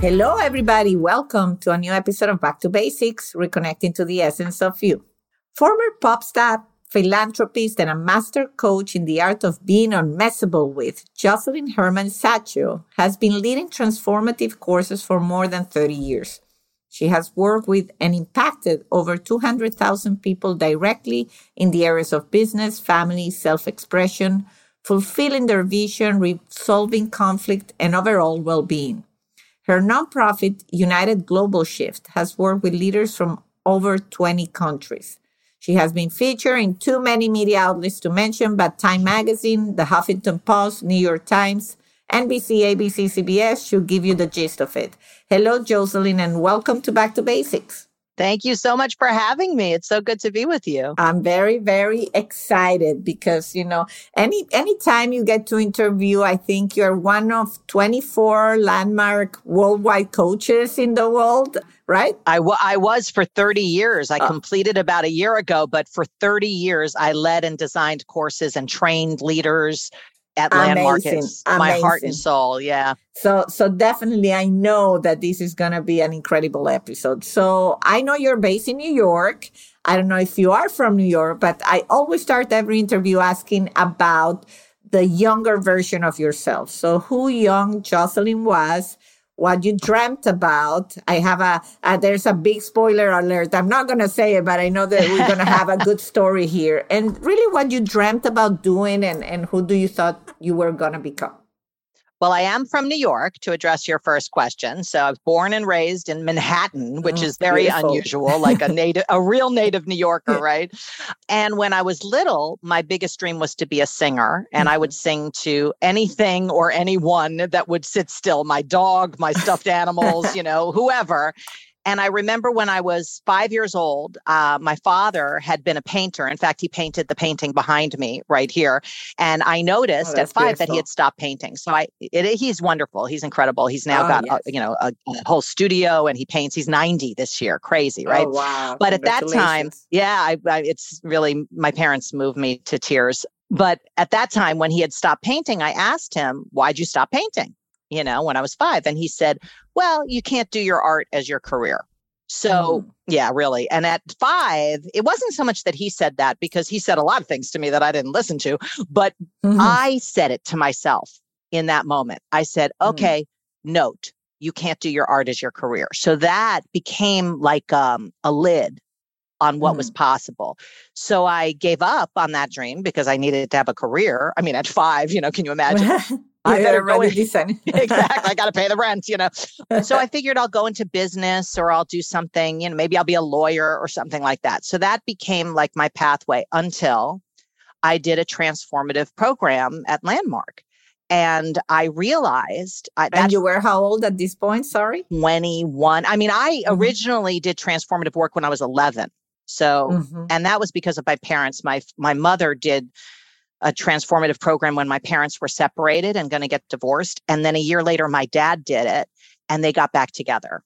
Hello, everybody. Welcome to a new episode of Back to Basics, Reconnecting to the Essence of You. Former pop star, philanthropist, and a master coach in the art of being unmessable with, Josselyne Herman Saccio has been leading transformative courses for more than 30 years. She has worked with and impacted over 200,000 people directly in the areas of business, family, self expression, fulfilling their vision, resolving conflict, and overall well being. Her nonprofit, United Global Shift, has worked with leaders from over 20 countries. She has been featured in too many media outlets to mention, but Time Magazine, The Huffington Post, New York Times, NBC, ABC, CBS should give you the gist of it. Hello, Josselyne, and welcome to Back to Basics. Thank you so much for having me. It's so good to be with you. I'm very, very excited because, you know, any anytime you get to interview, I think you're one of 24 landmark worldwide coaches in the world, right? I, w- I was for 30 years. I oh. completed about a year ago, but for 30 years, I led and designed courses and trained leaders at Amazing. Landmarkets. Amazing. My heart and soul. Yeah. So so definitely I know that this is gonna be an incredible episode. So I know you're based in New York. I don't know if you are from New York, but I always start every interview asking about the younger version of yourself. So who young Josselyne was what you dreamt about. I have a, uh, there's a big spoiler alert. I'm not going to say it, but I know that we're going to have a good story here. And really what you dreamt about doing and, and who do you thought you were going to become? Well, I am from New York to address your first question. So I was born and raised in Manhattan, which oh, is very beautiful. unusual, like a native, a real native New Yorker, right? And when I was little, my biggest dream was to be a singer. And mm-hmm. I would mm-hmm. sing to anything or anyone that would sit still, my dog, my stuffed animals, you know, whoever. And I remember when I was five years old, uh, my father had been a painter. In fact, he painted the painting behind me right here. And I noticed oh, at five beautiful. that he had stopped painting. So I, it, he's wonderful. He's incredible. He's now oh, got, yes. a, you know, a, a, whole studio and he paints. He's 90 this year. Crazy, right? Oh, wow. But at that time, yeah, I, I, it's really, my parents moved me to tears. But at that time, when he had stopped painting, I asked him, why'd you stop painting? You know, when I was five. And he said, Well, you can't do your art as your career. So, mm. yeah, really. And at five, it wasn't so much that he said that because he said a lot of things to me that I didn't listen to, but mm-hmm. I said it to myself in that moment. I said, mm. okay, mm. note, you can't do your art as your career. So that became like um, a lid on what mm. was possible. So I gave up on that dream because I needed to have a career. I mean, at five, you know, can you imagine? I better already decent. exactly. I got to pay the rent, you know. So I figured I'll go into business or I'll do something, you know, maybe I'll be a lawyer or something like that. So that became like my pathway until I did a transformative program at Landmark. And I realized. I, and you were how old at this point? Sorry? 21. I mean, I mm-hmm. originally did transformative work when I was 11. So, mm-hmm. and that was because of my parents. My my mother did a transformative program when my parents were separated and going to get divorced. And then a year later, my dad did it and they got back together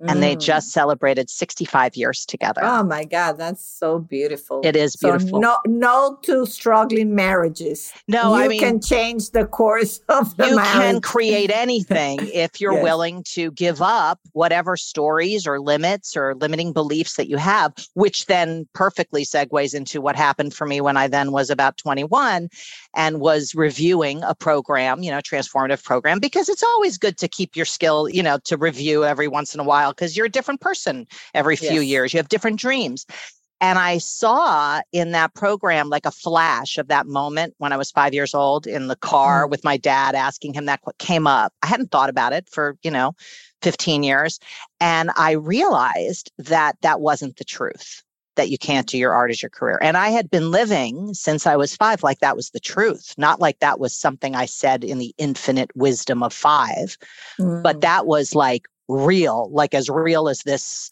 and they mm. just celebrated 65 years together. Oh my God, that's so beautiful. It is beautiful. So no, no two struggling marriages. No, you I mean, can change the course of the you marriage. can create anything if you're yes. willing to give up whatever stories or limits or limiting beliefs that you have, which then perfectly segues into what happened for me when I then was about 21 and was reviewing a program, you know, transformative program, because it's always good to keep your skill, you know, to review every once in a while because you're a different person every few yes. years. You have different dreams. And I saw in that program like a flash of that moment when I was five years old in the car mm. with my dad asking him that what came up. I hadn't thought about it for, you know, 15 years. And I realized that that wasn't the truth that you can't do your art as your career. And I had been living since I was five like that was the truth, not like that was something I said in the infinite wisdom of five, mm. but that was like real, like as real as this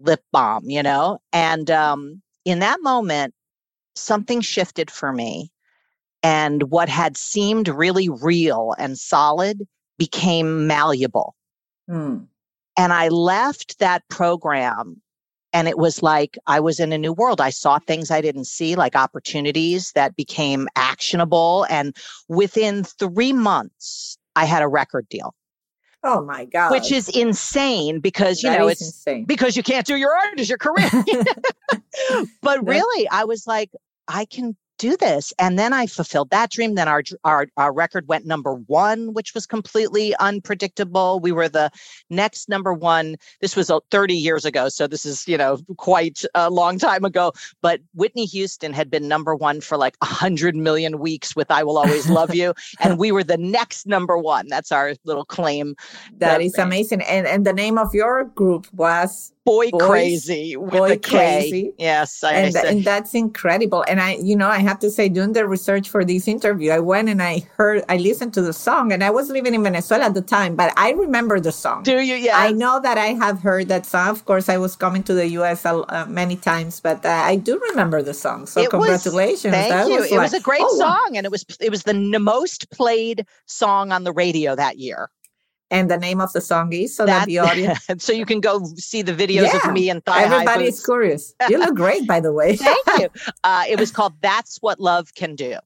lip balm, you know? And um, in that moment, something shifted for me. And what had seemed really real and solid became malleable. Mm. And I left that program and it was like I was in a new world. I saw things I didn't see, like opportunities that became actionable. And within three months, I had a record deal. Oh my God. Which is insane because, you that know, it's insane. because you can't do your art as your career. but really, I was like, I can do this. And then I fulfilled that dream. Then our, our, our record went number one, which was completely unpredictable. We were the next number one. This was uh, 30 years ago. So this is, you know, quite a long time ago. But Whitney Houston had been number one for like 100 million weeks with I Will Always Love You. and we were the next number one. That's our little claim. That is amazing. And, and the name of your group was boy Boys, crazy Boy Krazy? Yes I, and, I and that's incredible. And i you know i have to say doing the research for this interview i went and i heard i listened to the song and i was living in venezuela at the time but i remember the song. Do you? Yeah. I know that i have heard that song. Of course i was coming to the us uh, many times but uh, i do remember the song. So it congratulations. was, thank that you. was it like, was a great oh, song and it was it was the most played song on the radio that year and the name of the song is so that, that the audience so you can go see the videos yeah, of me and thigh is curious. You look great by the way. Thank you. Uh, it was called that's what love can do.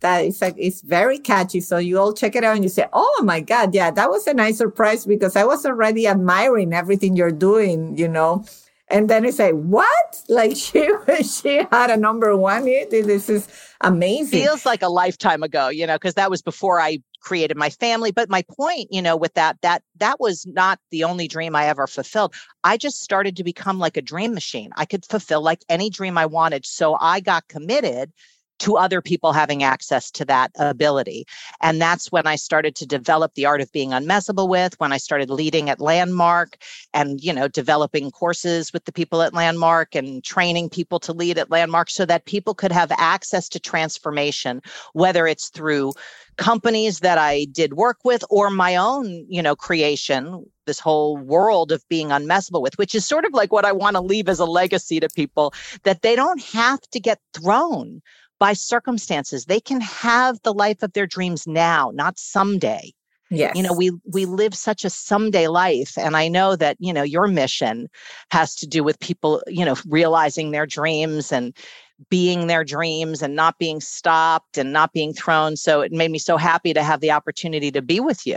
That is like it's very catchy so you all check it out and you say oh my god yeah that was a nice surprise because i was already admiring everything you're doing you know and then you say what? Like she she had a number one. Hit this. Is amazing. Feels like a lifetime ago you know because that was before i created my family. But my point you know with that that that was not the only dream i ever fulfilled. I just started to become like a dream machine. I could fulfill like any dream i wanted. So i got committed to other people having access to that ability. And that's when I started to develop the art of being unmessable with, when I started leading at Landmark and, you know, developing courses with the people at Landmark and training people to lead at Landmark so that people could have access to transformation, whether it's through companies that I did work with or my own, you know, creation, this whole world of being unmessable with, which is sort of like what I want to leave as a legacy to people that they don't have to get thrown by circumstances. They can have the life of their dreams now, not someday. Yes. You know, we we live such a someday life and I know that, you know, your mission has to do with people, you know, realizing their dreams and being their dreams and not being stopped and not being thrown. So it made me so happy to have the opportunity to be with you.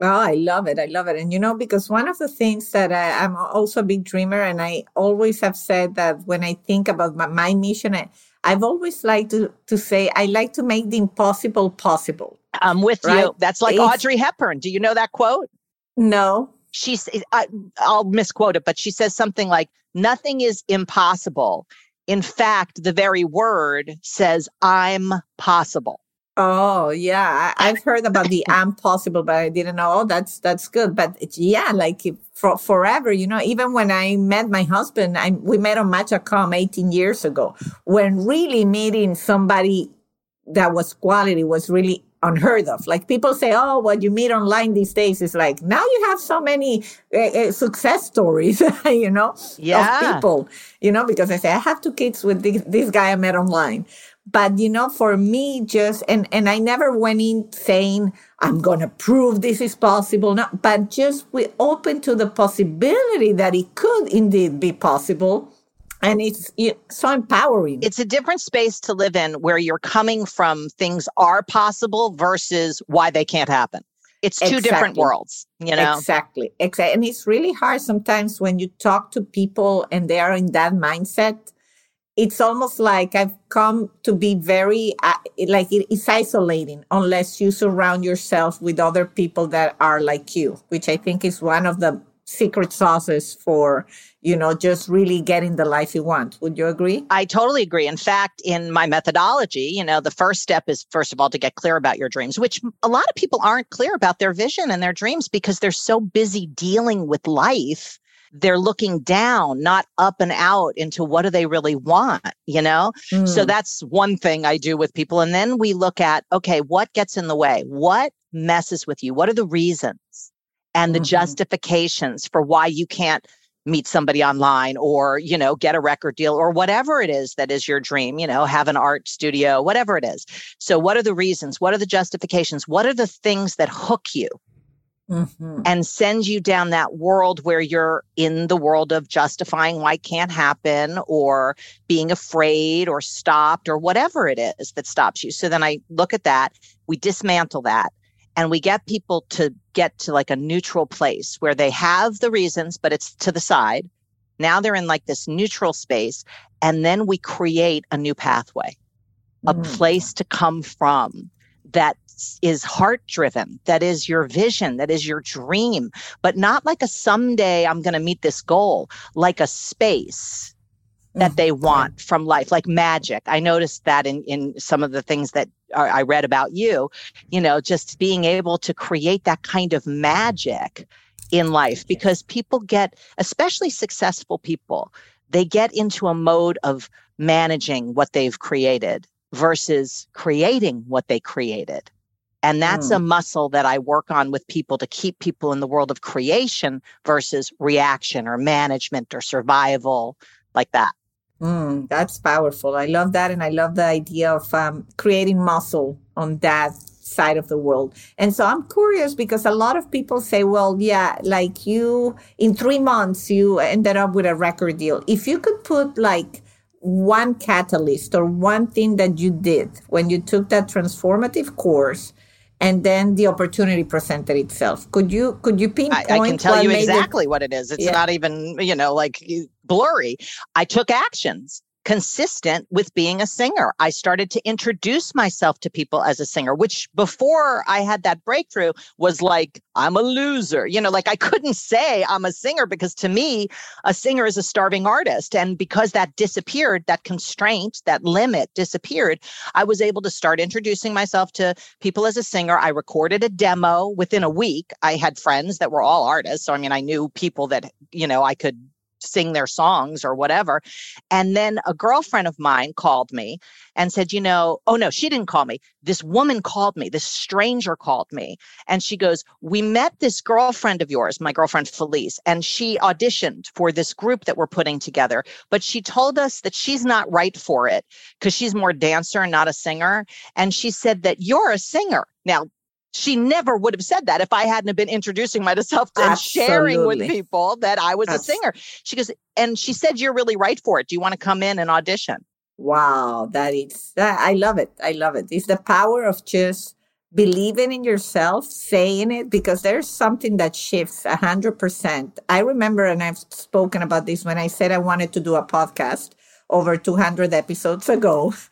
Oh, I love it. I love it. And you know, because one of the things that I, am also a big dreamer, and I always have said that when I think about my, my mission, I, I've always liked to, to say, I like to make the impossible possible. I'm with right? you. That's like it's, Audrey Hepburn. Do you know that quote? No. She's, I, I'll misquote it, but she says something like, nothing is impossible. In fact, the very word says, I'm possible. Oh yeah, I, have heard about the "am possible," but I didn't know. Oh, that's that's good. But yeah, like for forever, you know. Even when I met my husband, I we met on Match.com 18 years ago. When really meeting somebody that was quality was really unheard of. Like people say, oh, what you meet online these days is like now you have so many uh, uh, success stories, you know, yeah. of people, you know, because I say I have two kids with this, this guy I met online. But you know, for me, just and and I never went in saying I'm gonna prove this is possible. No, but just we open to the possibility that it could indeed be possible. And it's, it's so empowering. It's a different space to live in where you're coming from things are possible versus why they can't happen it's two exactly. different worlds you know exactly exactly and it's really hard sometimes when you talk to people and they are in that mindset it's almost like I've come to be very uh, like it's isolating unless you surround yourself with other people that are like you, which I think is one of the secret sauces for you know just really getting the life you want. Would you agree? I totally agree. In fact in my methodology you know the first step is first of all to get clear about your dreams which a lot of people aren't clear about their vision and their dreams because they're so busy dealing with life they're looking down, not up and out into what do they really want, you know? Mm. So that's one thing I do with people. And then we look at, okay, what gets in the way? What messes with you? What are the reasons and the mm-hmm. justifications for why you can't meet somebody online or you know get a record deal or whatever it is that is your dream you know have an art studio whatever it is so what are the reasons what are the justifications what are the things that hook you mm-hmm. and sends you down that world where you're in the world of justifying why it can't happen or being afraid or stopped or whatever it is that stops you so then i look at that we dismantle that and we get people to get to like a neutral place where they have the reasons, but it's to the side. Now they're in like this neutral space. And then we create a new pathway, a mm. place to come from that is heart driven, that is your vision, that is your dream, but not like a someday I'm going to meet this goal, like a space that they mm-hmm. want from life, like magic. I noticed that in, in some of the things that I read about you, you know, just being able to create that kind of magic in life because people get, especially successful people, they get into a mode of managing what they've created versus creating what they created. And that's mm. a muscle that I work on with people to keep people in the world of creation versus reaction or management or survival, like that. Mm, that's powerful. I love that. And I love the idea of um, creating muscle on that side of the world. And so I'm curious because a lot of people say, well, yeah, like you, in three months, you ended up with a record deal. If you could put like one catalyst or one thing that you did when you took that transformative course and then the opportunity presented itself. Could you could you pinpoint? I, I can tell you exactly it, what it is. It's yeah. not even you know like blurry. I took actions consistent with being a singer. I started to introduce myself to people as a singer, which before I had that breakthrough was like, I'm a loser. You know, like I couldn't say I'm a singer because to me, a singer is a starving artist. And because that disappeared, that constraint, that limit disappeared, I was able to start introducing myself to people as a singer. I recorded a demo within a week. I had friends that were all artists. So, I mean, I knew people that, you know, I could sing their songs or whatever. And then a girlfriend of mine called me and said, you know, oh no, she didn't call me. This woman called me, this stranger called me. And she goes, We met this girlfriend of yours, my girlfriend Felice, and she auditioned for this group that we're putting together. But she told us that she's not right for it because she's more dancer, and not a singer. And she said that you're a singer. Now, she never would have said that if I hadn't been introducing myself and sharing with people that I was a singer. She goes, and she said, You're really right for it. Do you want to come in and audition? Wow, that is, that, I love it. I love it. It's the power of just believing in yourself, saying it, because there's something that shifts a hundred percent. I remember, and I've spoken about this when I said I wanted to do a podcast over 200 episodes ago.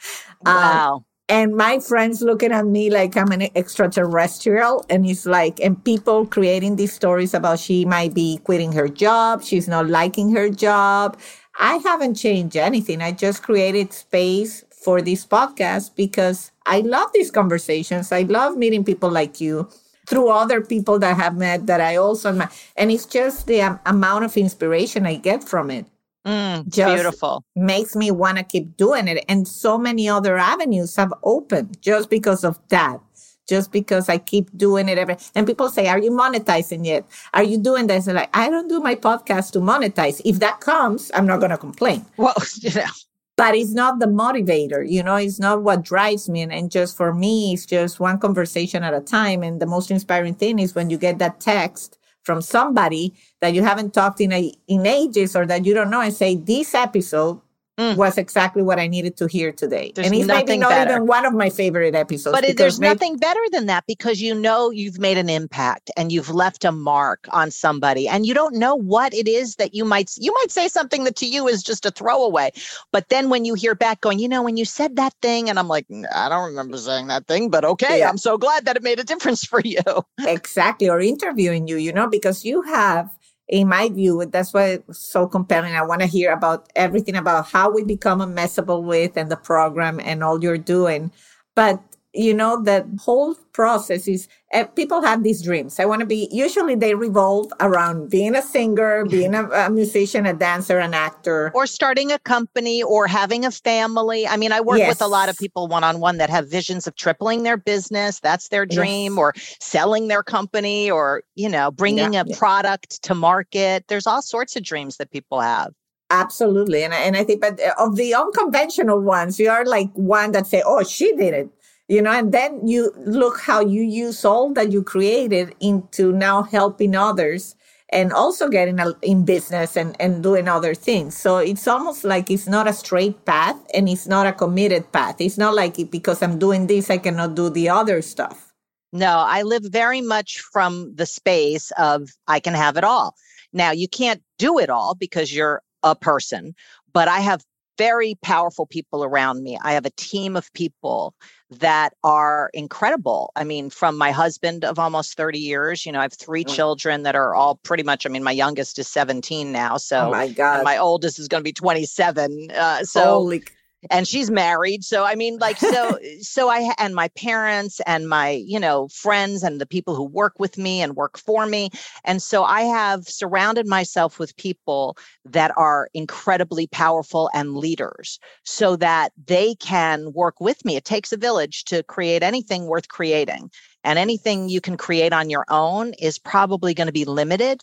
Um, wow. Um, and my friends looking at me like I'm an extraterrestrial. And it's like, and people creating these stories about she might be quitting her job. She's not liking her job. I haven't changed anything. I just created space for this podcast because I love these conversations. I love meeting people like you through other people that I have met that I also met. And it's just the amount of inspiration I get from it. Mm, just beautiful. Makes me want to keep doing it. And so many other avenues have opened just because of that. Just because I keep doing it every and people say, Are you monetizing yet? Are you doing this? And like, I don't do my podcast to monetize. If that comes, I'm not gonna complain. Well, yeah. But it's not the motivator, you know, it's not what drives me. And, and just for me, it's just one conversation at a time. And the most inspiring thing is when you get that text from somebody that you haven't talked in a, in ages or that you don't know and say this episode mm. was exactly what I needed to hear today. There's and it's maybe not better. even one of my favorite episodes. But there's maybe- nothing better than that because you know you've made an impact and you've left a mark on somebody and you don't know what it is that you might you might say something that to you is just a throwaway. But then when you hear back going, you know, when you said that thing and I'm like, I don't remember saying that thing, but okay, yeah. I'm so glad that it made a difference for you. exactly. Or interviewing you, you know, because you have in my view, that's why it's so compelling. I want to hear about everything about how we become unmessable with and the program and all you're doing. But you know, the whole process is uh, people have these dreams. I want to be, usually they revolve around being a singer, being a, a, musician, a dancer, an actor. Or starting a company or having a family. I mean, I work yes. with a lot of people one on one that have visions of tripling their business. That's their dream, yes. or selling their company, or, you know, bringing yeah, a yeah. product to market. There's all sorts of dreams that people have. Absolutely. And, and I think, but uh, of the unconventional ones, you are like one that say, oh, she did it you know and then you look how you use all that you created into now helping others and also getting in business and, and doing other things. So it's almost like it's not a straight path and it's not a committed path. It's not like because I'm doing this, I cannot do the other stuff. No, I live very much from the space of I can have it all. Now, you can't do it all because you're a person, but I have very powerful people around me. I have a team of people that are incredible. I mean, from my husband of almost 30 years, you know, I have three oh. children that are all pretty much, I mean, my youngest is 17 now. So oh my God. my oldest is going to be 27. Uh, so Holy and she's married so i mean like so so i and my parents and my you know friends and the people who work with me and work for me and so i have surrounded myself with people that are incredibly powerful and leaders so that they can work with me it takes a village to create anything worth creating and anything you can create on your own is probably going to be limited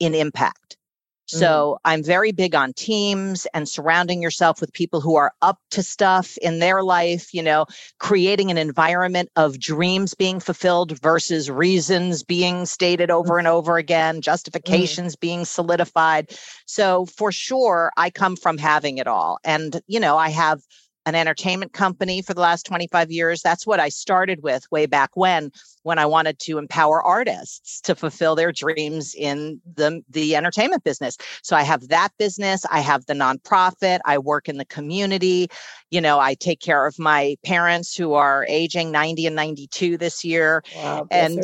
in impact. So mm-hmm. I'm very big on teams and surrounding yourself with people who are up to stuff in their life, you know, creating an environment of dreams being fulfilled versus reasons being stated over and over again, mm-hmm. justifications mm-hmm. being solidified. So for sure, I come from having it all. And, you know, I have an entertainment company for the last 25 years. That's what I started with way back when, when I wanted to empower artists to fulfill their dreams in the, the entertainment business. So I have that business. I have the nonprofit. I work in the community. You know, I take care of my parents who are aging 90 and 92 this year. Wow, and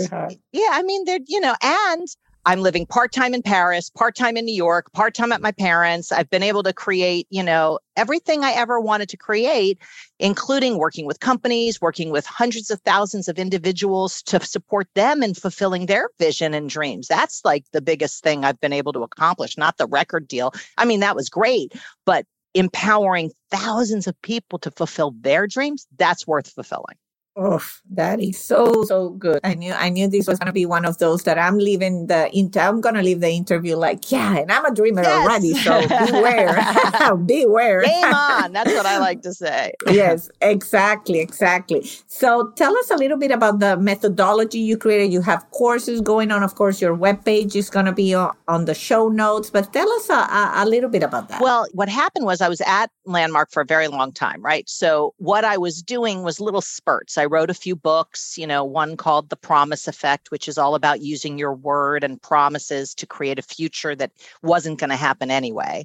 yeah, I mean, they're, you know, and I'm living part time in Paris, part time in New York, part time at my parents. I've been able to create, you know, everything I ever wanted to create, including working with companies, working with hundreds of thousands of individuals to support them in fulfilling their vision and dreams. That's like the biggest thing I've been able to accomplish, not the record deal. I mean, that was great, but empowering thousands of people to fulfill their dreams, that's worth fulfilling. Oh, that is so so good. I knew I knew this was gonna be one of those that I'm leaving the inter. I'm gonna leave the interview like, yeah, and I'm a dreamer yes. already. So beware, beware. Game on. That's what I like to say. yes, exactly, exactly. So tell us a little bit about the methodology you created. You have courses going on. Of course, your webpage is gonna be on the show notes. But tell us a, a, a little bit about that. Well, what happened was I was at Landmark for a very long time, right? So what I was doing was little spurts. I wrote a few books, you know, one called The Promise Effect, which is all about using your word and promises to create a future that wasn't going to happen anyway.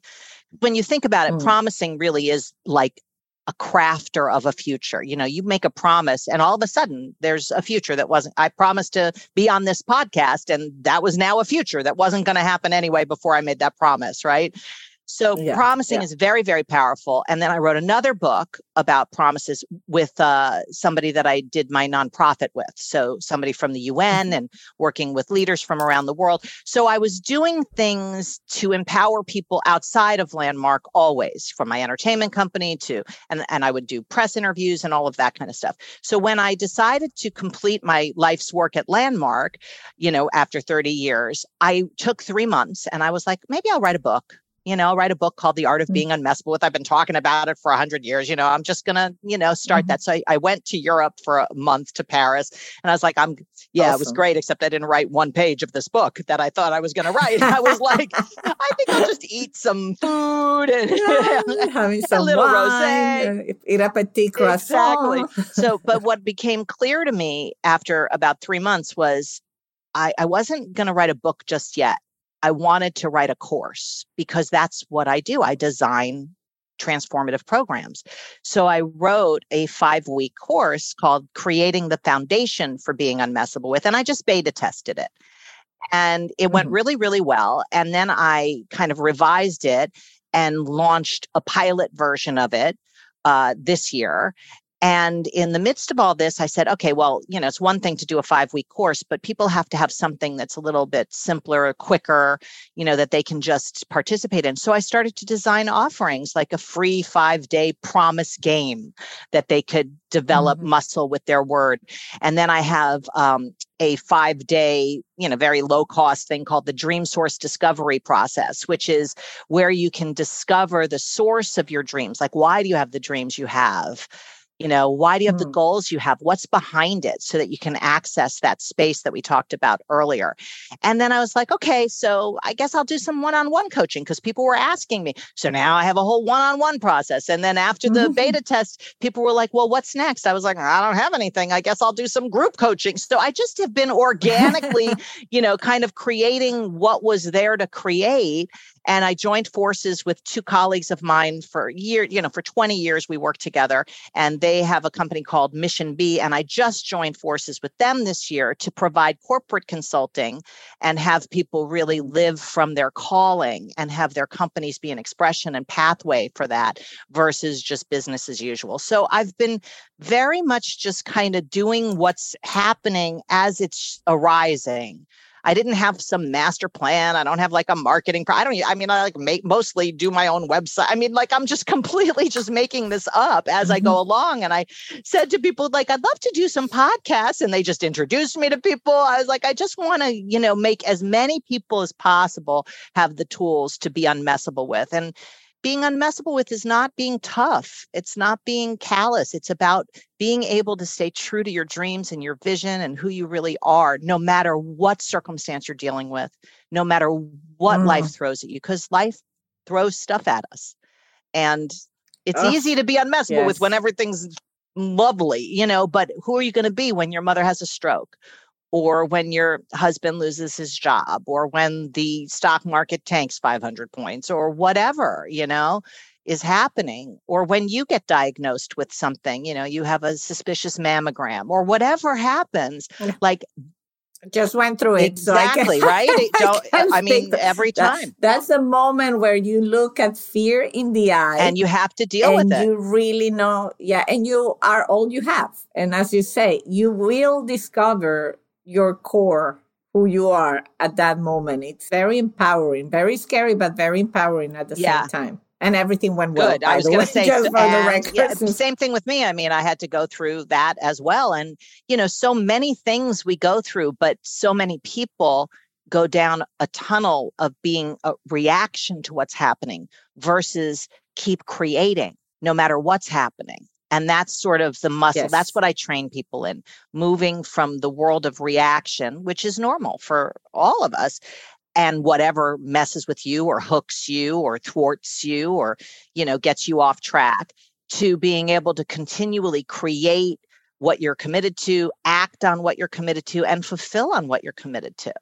When you think about it, mm. promising really is like a crafter of a future. You know, you make a promise and all of a sudden there's a future that wasn't, I promised to be on this podcast and that was now a future that wasn't going to happen anyway before I made that promise, right? So yeah, promising yeah. is very, very powerful. And then I wrote another book about promises with uh, somebody that I did my nonprofit with. So somebody from the UN mm-hmm. and working with leaders from around the world. So I was doing things to empower people outside of Landmark always, from my entertainment company to, and, and I would do press interviews and all of that kind of stuff. So when I decided to complete my life's work at Landmark, you know, after 30 years, I took three months and I was like, maybe I'll write a book you know, write a book called The Art of mm. Being Unmessable with. I've been talking about it for a hundred years. You know, I'm just gonna, you know, start mm-hmm. that. So I, I, went to Europe for a month to Paris, and I was like, I'm, yeah, awesome. it was great, except I didn't write one page of this book that I thought I was gonna write. I was like, I think I'll just eat some food and yeah, having some a little rosé, eat up a tea croissant. Exactly. so, but what became clear to me after about three months was I, I wasn't going to write a book just yet. I wanted to write a course because that's what I do. I design transformative programs. So I wrote a five week course called Creating the Foundation for Being Unmessable with, and I just beta tested it. And it went mm-hmm. really, really well. And then I kind of revised it and launched a pilot version of it uh, this year. And in the midst of all this, I said, okay, well, you know, it's one thing to do a five week course, but people have to have something that's a little bit simpler, quicker, you know, that they can just participate in. So I started to design offerings like a free five day promise game that they could develop mm-hmm. muscle with their word. And then I have um, a five day, you know, very low cost thing called the Dream Source Discovery Process, which is where you can discover the source of your dreams. Like, why do you have the dreams you have? You know why do you have mm. the goals you have? What's behind it so that you can access that space that we talked about earlier? And then i was like okay so i guess i'll do some one-on-one coaching because people were asking me. So now i have a whole one-on-one process. And then after the beta test people were like well what's next? I was like i don't have anything. I guess i'll do some group coaching. So i just have been organically you know kind of creating what was there to create and I joined forces with two colleagues of mine for year, you know, for 20 years we worked together and they have a company called Mission B and I just joined forces with them this year to provide corporate consulting and have people really live from their calling and have their companies be an expression and pathway for that versus just business as usual. So I've been very much just kind of doing what's happening as it's arising I didn't have some master plan. I don't have like a marketing. Pro- I don't. I mean, I like make mostly do my own website. I mean, like I'm just completely just making this up as mm-hmm. I go mm-hmm. along. And I said to people like, I'd love to do some podcasts, and they just introduced me to people. I was like, I just want to, you know, make as many people as possible have the tools to be unmessable with. And being unmessable with is not being tough. It's not being callous. It's about being able to stay true to your dreams and your vision and who you really are, no matter what circumstance you're dealing with, no matter what mm. life throws at you, because life throws stuff at us. And it's easy to be unmessable yes. with when everything's lovely, you know, but who are you going to be when your mother has a stroke? Or when your husband loses his job or when the stock market tanks 500 points or whatever you know is happening or when you get diagnosed with something you know you have a suspicious mammogram or whatever happens like just went through it exactly so right I, I mean every time. That's the moment where you look at fear in the eye and you have to deal with it. you really know yeah and you are all you have. And as you say you will discover your core, who you are at that moment. It's very empowering, very scary, but very empowering at the yeah. same time. And everything went well. Good. I was going to say, and, yeah, same thing with me. I mean, I had to go through that as well. And, you know, so many things we go through, but so many people go down a tunnel of being a reaction to what's happening versus keep creating no matter what's happening. And that's sort of the muscle. Yes. That's what I train people in moving from the world of reaction, which is normal for all of us, and whatever messes with you or hooks you or thwarts you or, you know, gets you off track to being able to continually create what you're committed to, act on what you're committed to, and fulfill on what you're committed to.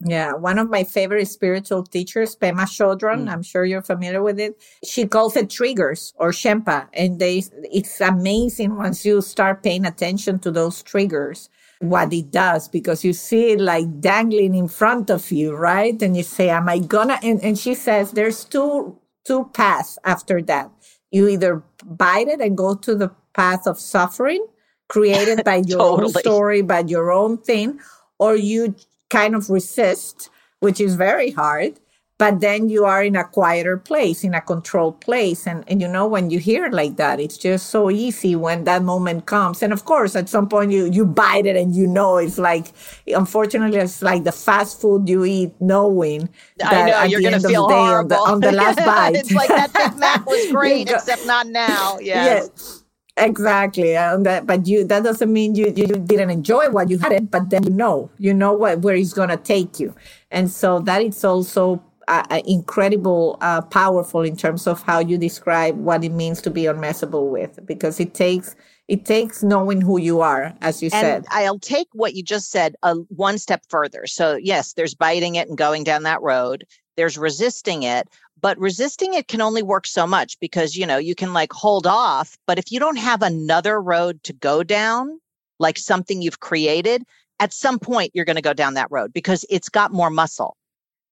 Yeah, one of my favorite spiritual teachers, Pema Chodron, mm. I'm sure you're familiar with it. She calls it triggers or Shenpa, and they it's amazing once you start paying attention to those triggers what it does because you see it like dangling in front of you, right? And you say, "Am I gonna?" And, and she says, "There's two two paths after that. You either bite it and go to the path of suffering, created by your totally. own story, by your own thing, or you kind of resist, which is very hard. But then you are in a quieter place, in a controlled place. And, and you know, when you hear it like that, it's just so easy when that moment comes. And of course, at some point you, you bite it and you know it's like, unfortunately, it's like the fast food you eat knowing that I know, at you're the end of the day on the, on the last bite. it's like that Big Mac was great, except not now. Yes. yes. Exactly. And that, but you, that doesn't mean you, you didn't enjoy what you had but then you know, you know what, where it's going to take you. And so that is also uh, uh, incredible, uh, powerful in terms of how you describe what it means to be unmessable with, because it takes, it takes knowing who you are, as you and said. I'll take what you just said uh, one step further. So yes, there's biting it and going down that road. There's resisting it, but resisting it can only work so much because you know you can like hold off but if you don't have another road to go down like something you've created at some point you're going to go down that road because it's got more muscle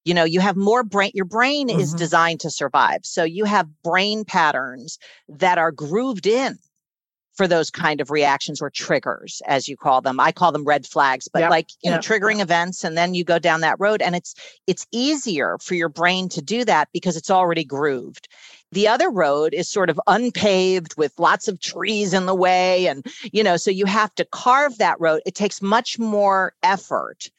you know you have more brain your brain mm-hmm. is designed to survive so you have brain patterns that are grooved in for those kind of reactions or triggers as you call them i call them red flags but yep. like you yep. know triggering yep. events and then you go down that road and it's it's easier for your brain to do that because it's already grooved the other road is sort of unpaved with lots of trees in the way and you know so you have to carve that road it takes much more effort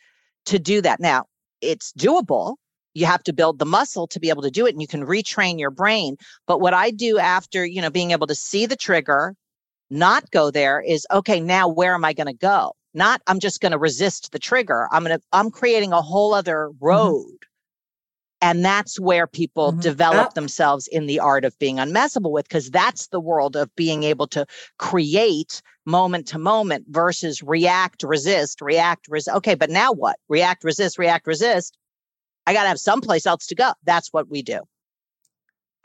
to do that now it's doable you have to build the muscle to be able to do it and you can retrain your brain but what i do after you know being able to see the trigger not go there is okay now where am i going to go not i'm just going to resist the trigger i'm going to i'm creating a whole other mm-hmm. road mm-hmm. and that's where people mm-hmm. develop themselves in the art of being unmessable with because that's the world of being able to create moment to moment versus react resist react resist okay but now what react resist react resist I got to have someplace else to go. That's what we do.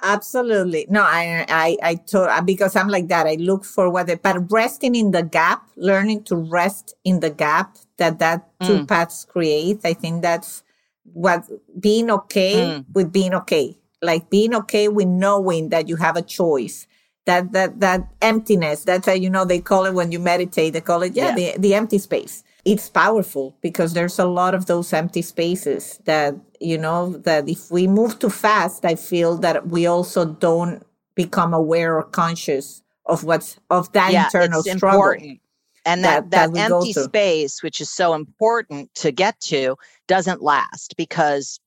Absolutely. No, I, I, I told uh, because I'm like that. I look for what, but resting in the gap, learning to rest in the gap that that two mm. paths create. I think that's what being okay mm. with being okay, like being okay with knowing that you have a choice. That that that emptiness. That's how you know they call it when you meditate. They call it yeah, yeah. the the empty space it's powerful because there's a lot of those empty spaces that you know that if we move too fast i feel that we also don't become aware or conscious of what's of that yeah, internal struggle important. and that that, that, that empty space which is so important to get to doesn't last because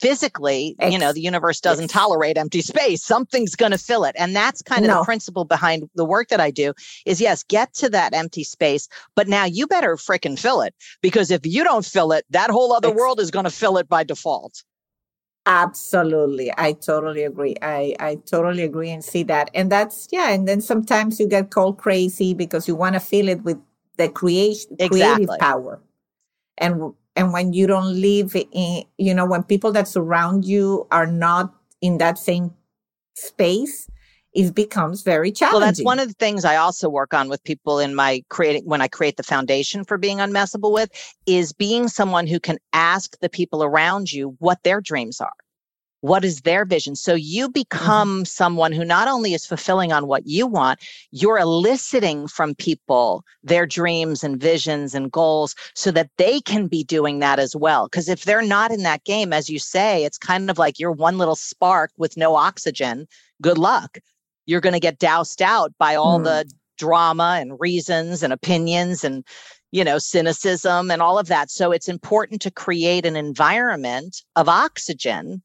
physically you know the universe doesn't tolerate empty space. Something's going to fill it. And that's kind of no. the principle behind the work that i do is yes get to that empty space but now you better freaking fill it because if you don't fill it that whole other world is going to fill it by default. Absolutely. I totally agree. I i totally agree and see that. And that's yeah and then sometimes you get called crazy because you want to fill it with the creation exactly. creative power. And and when you don't live in you know when people that surround you are not in that same space it becomes very challenging. Well, that's one of the things I also work on with people in my creating when I create the foundation for being unmessable with is being someone who can ask the people around you what their dreams are what is their vision so you mm-hmm. become mm-hmm. someone who not only is fulfilling on what you want you're eliciting from people their dreams and visions and goals so that they can be doing that as well because if they're not in that game as you say it's kind of like you're one little spark with no oxygen good luck you're going to get doused out by all mm. the drama and reasons and opinions and you know cynicism and all of that so it's important to create an environment of oxygen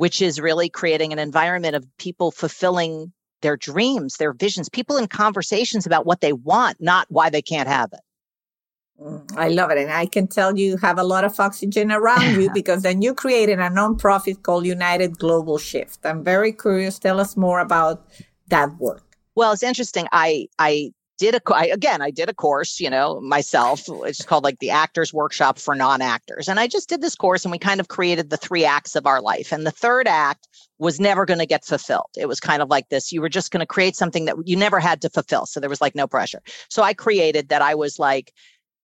which is really creating an environment of people fulfilling their dreams, their visions, people in conversations about what they want, not why they can't have it. Mm, I love it. And I can tell you have a lot of oxygen around you because then you created a nonprofit called United Global Shift. I'm very curious. Tell us more about that work. Well, it's interesting. I I did a I, again i did a course you know myself it's called like the actors workshop for non-actors and i just did this course and we kind of created the three acts of our life and the third act was never going to get fulfilled it was kind of like this you were just going to create something that you never had to fulfill so there was like no pressure so i created that i was like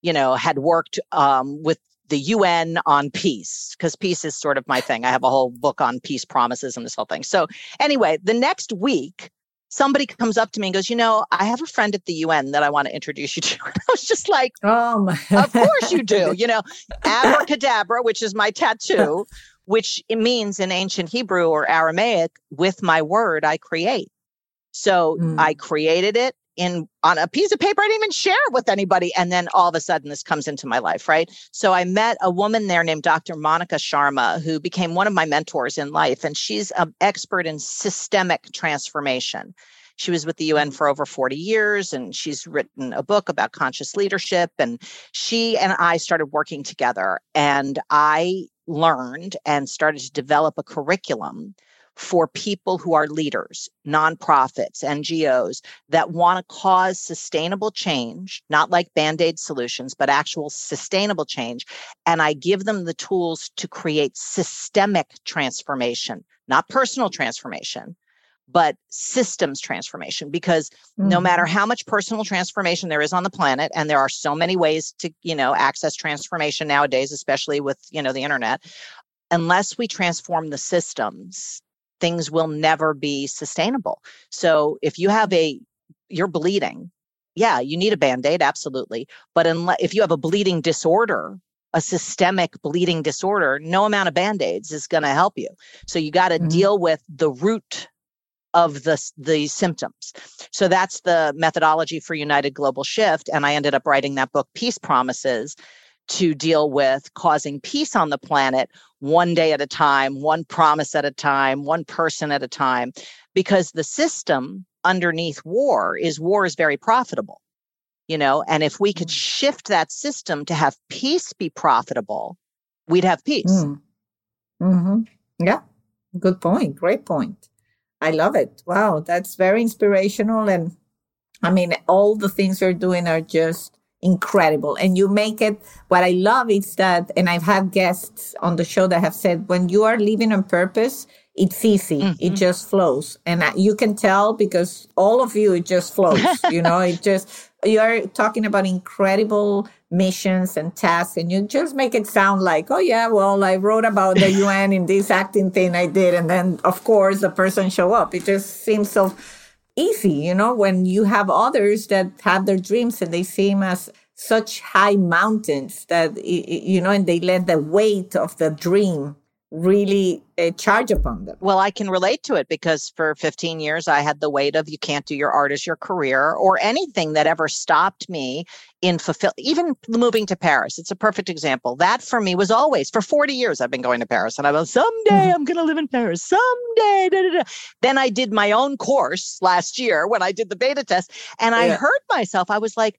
you know had worked um, with the UN on peace, because peace is sort of my thing. I have a whole book on peace promises and this whole thing. So, anyway, the next week, somebody comes up to me and goes, You know, I have a friend at the UN that I want to introduce you to. And I was just like, Oh, my. of course you do. You know, abracadabra, which is my tattoo, which it means in ancient Hebrew or Aramaic, with my word, I create. So mm. I created it in on a piece of paper. I didn't even share it with anybody. And then all of a sudden this comes into my life, right? So I met a woman there named Dr. Monica Sharma, who became one of my mentors in life. And she's an expert in systemic transformation. She was with the UN mm. for over 40 years and she's written a book about conscious leadership. And she and I started working together. And I learned and started to develop a curriculum for people who are leaders, nonprofits, NGOs that want to cause sustainable change, not like band aid solutions, but actual sustainable change. And I give them the tools to create systemic transformation, not personal transformation. But systems transformation, because mm-hmm. no matter how much personal transformation there is on the planet, and there are so many ways to, you know, access transformation nowadays, especially with, you know, the internet, unless we transform the systems, things will never be sustainable. So if you have a, you're bleeding yeah, you need a band aid, absolutely. But unless, if you have a bleeding disorder, a systemic bleeding disorder, no amount of band aids is going to help you. So you got to mm-hmm. deal with the root of the, the symptoms. So that's the methodology for United Global Shift. And I ended up writing that book, Peace Promises, to deal with causing peace on the planet one day at a time, one promise at a time, one person at a time, because the system underneath war is war is very profitable you know and if we could mm. shift that system to have peace be profitable we'd have peace mm. mm-hmm. yeah good point great point i love it wow that's very inspirational and i mean all the things you're doing are just incredible. And you make it what i love is that and i've had guests on the show that have said when you are living on purpose it's easy. Mm-hmm. it just flows. And you can tell because all of you it just flows you know? It just you're talking about incredible missions and tasks and you just make it sound like oh yeah well i wrote about the un in this acting thing i did and then of course the person show up. It just seems so easy you know when you have others that have their dreams and they seem as such high mountains that you know and they let the weight of the dream really uh, charge upon them. Well, I can relate to it because for 15 years I had the weight of you can't do your art as your career or anything that ever stopped me in fulfill even moving to Paris. It's a perfect example. That for me was always for 40 years I've been going to Paris and I was someday mm-hmm. I'm going to live in Paris. Someday. Da, da, da. Then I did my own course last year when I did the beta test and I yeah. heard myself. I was like,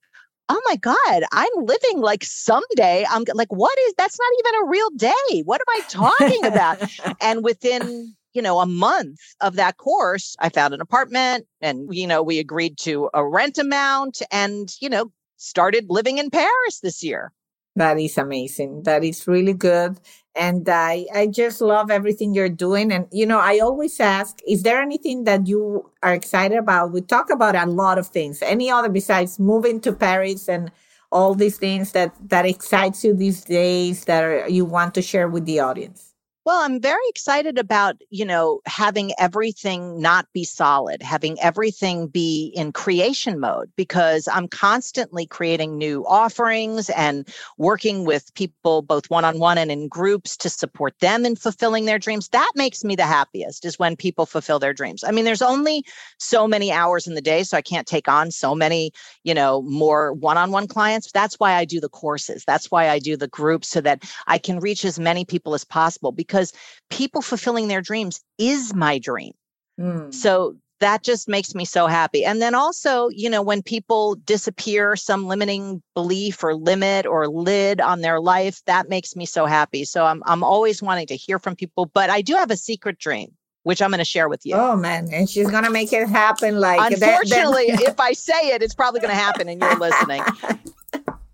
oh my God, I'm living like someday. I'm like, what is that's not even a real day. What am I talking about? and within, you know, a month of that course, I found an apartment and, you know, we agreed to a rent amount and, you know, started living in Paris this year. That is amazing. That is really good. And I, I just love everything you're doing. And, you know, I always ask, is there anything that you are excited about? We talk about a lot of things. Any other besides moving to Paris and all these things that, that excites you these days that are, you want to share with the audience? Well, I'm very excited about, you know, having everything not be solid, having everything be in creation mode because I'm constantly creating new offerings and working with people both one-on-one and in groups to support them in fulfilling their dreams. That makes me the happiest is when people fulfill their dreams. I mean, there's only so many hours in the day, so I can't take on so many, you know, more one-on-one clients. That's why I do the courses. That's why I do the groups so that I can reach as many people as possible because because people fulfilling their dreams is my dream. Mm. So that just makes me so happy. And then also, you know, when people disappear some limiting belief or limit or lid on their life, that makes me so happy. So I'm I'm always wanting to hear from people, but I do have a secret dream which I'm going to share with you. Oh man, and she's going to make it happen like Unfortunately, that, that... if I say it, it's probably going to happen and you're listening.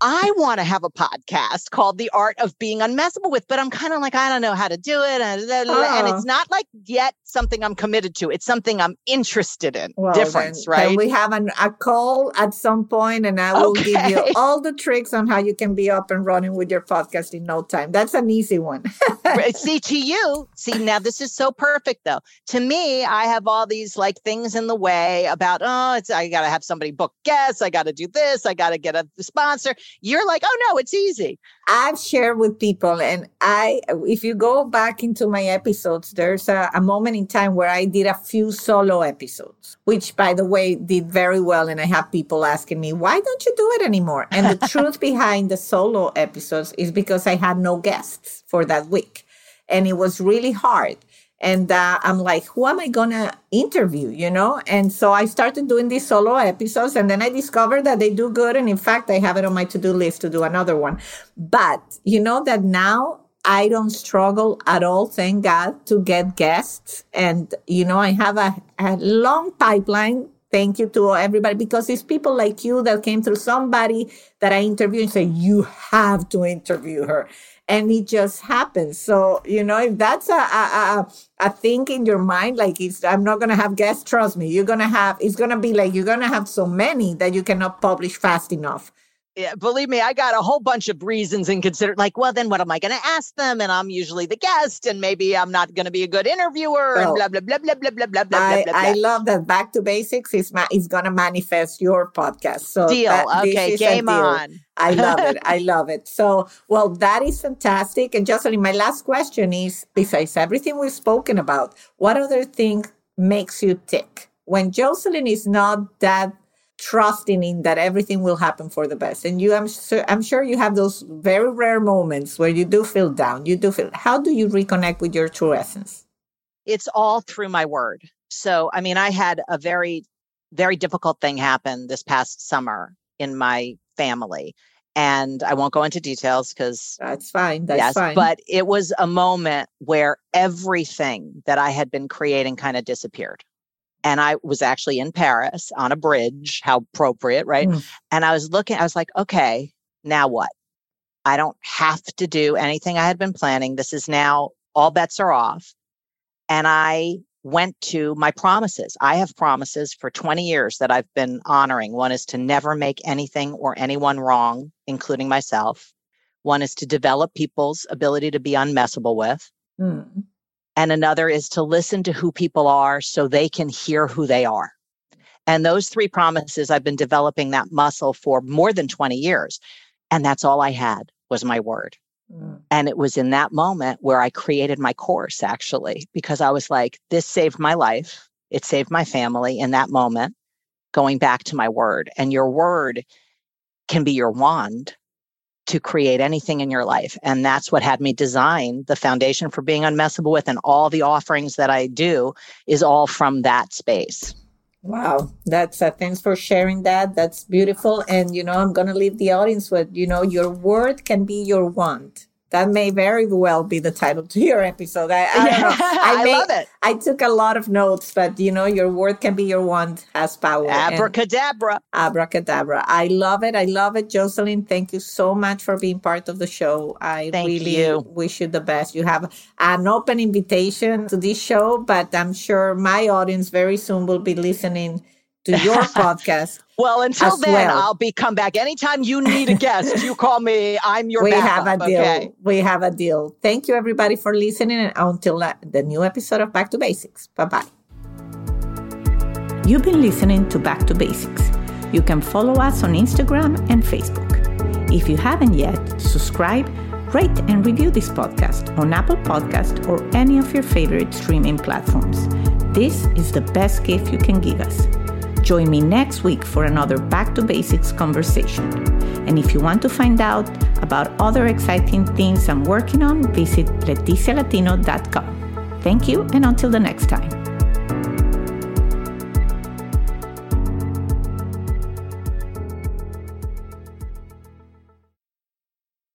I want to have a podcast called The Art of Being Unmessable with, but I'm kind of like, I don't know how to do it. And, oh. and, it's oh. not like yet something I'm committed to. It's something I'm interested in. Well, Difference, then, right? Then we have an, a call at some point and I will okay. give you all the tricks on how you can be up and running with your podcast in no time. That's an easy one. see, to you, see, now this is so perfect though. To me, I have all these like things in the way about, oh, it's, I got to have somebody book guests. I got to do this. I got to get a sponsor you're like, oh no, it's easy. I've shared with people, and I, if you go back into my episodes, there's a, a moment in time where I did a few solo episodes, which by the way did very well. And I have people asking me, why don't you do it anymore? And the truth behind the solo episodes is because I had no guests for that week. And it was really hard. And uh, I'm like, who am I to interview, you know? And so I started doing these solo episodes and then I discovered that they do good. And in fact, I have it on my to do list to do another one. But you know that now I don't struggle at all, thank God, to get guests. And, you know, I have a, a long pipeline thank you to everybody because it's people like you that came through somebody that I interview and say, you have to interview her and it just happens. So, you know, if that's a, a, a, thing in your mind, like it's, I'm not going to have guests, trust me, you're going to have, it's going to be like, you're going to have so many that you cannot publish fast enough yeah, believe me, I got a whole bunch of reasons and consider like, well, then what am I going to ask them? And I'm usually the guest, and maybe I'm not going to be a good interviewer, and blah blah blah blah blah blah blah blah I, blah. blah. I love that. Back to basics is ma- is going to manifest your podcast. So deal. that- okay, game on. I love it. I love it. So, well, that is fantastic. And Josselyne, my last question is besides everything we've spoken about, what other thing makes you tick? When Josselyne is not that trusting in that everything will happen for the best. And you I'm sure I'm sure you have those very rare moments where you do feel down. You do feel how do you reconnect with your true essence? It's all through my word. So, I mean, I had a very, very difficult thing happen this past summer in my family. And I won't go into details because That's fine. That's yes, fine. but it was a moment where everything that I had been creating kind of disappeared. And I was actually in Paris on a bridge, how appropriate, right? Mm. And I was looking, I was like, okay, now what? I don't have to do anything I had been planning. This is now all bets are off. And I went to my promises. I have promises for 20 years that I've been honoring. One is to never make anything or anyone wrong, including myself. One is to develop people's ability to be unmessable with. Mm. And another is to listen to who people are so they can hear who they are. And those three promises, I've been developing that muscle for more than 20 years. And that's all I had was my word. Mm. And it was in that moment where I created my course, actually, because I was like, this saved my life. It saved my family in that moment, going back to my word. And your word can be your wand to create anything in your life. And that's what had me design the foundation for being unmessable with. And all the offerings that I do is all from that space. Wow, that's uh, thanks for sharing that. That's beautiful. And you know, I'm gonna leave the audience with you know, your word can be your wand. That may very well be the title to your episode. I, I don't know. I, may- love it. I took a lot of notes, but you know, your word can be your wand has power. Abracadabra. abracadabra. I love it. I love it, Josselyne. Thank you so much for being part of the show. I Thank really you. wish you the best. You have an open invitation to this show, but I'm sure my audience very soon will be listening to your podcast. Well, until then, well. I'll be come back. Anytime you need a guest, you call me. I'm your we backup. have a deal. Okay. We have a deal. Thank you, everybody, for listening. And until the new episode of Back to Basics. Bye bye. You've been listening to Back to Basics. You can follow us on Instagram and Facebook. If you haven't yet, subscribe, rate, and review this podcast on Apple Podcast or any of your favorite streaming platforms. This is the best gift you can give us. Join me next week for another Back to Basics conversation. And if you want to find out about other exciting things I'm working on, visit leticialatino.com. Thank you, and until the next time.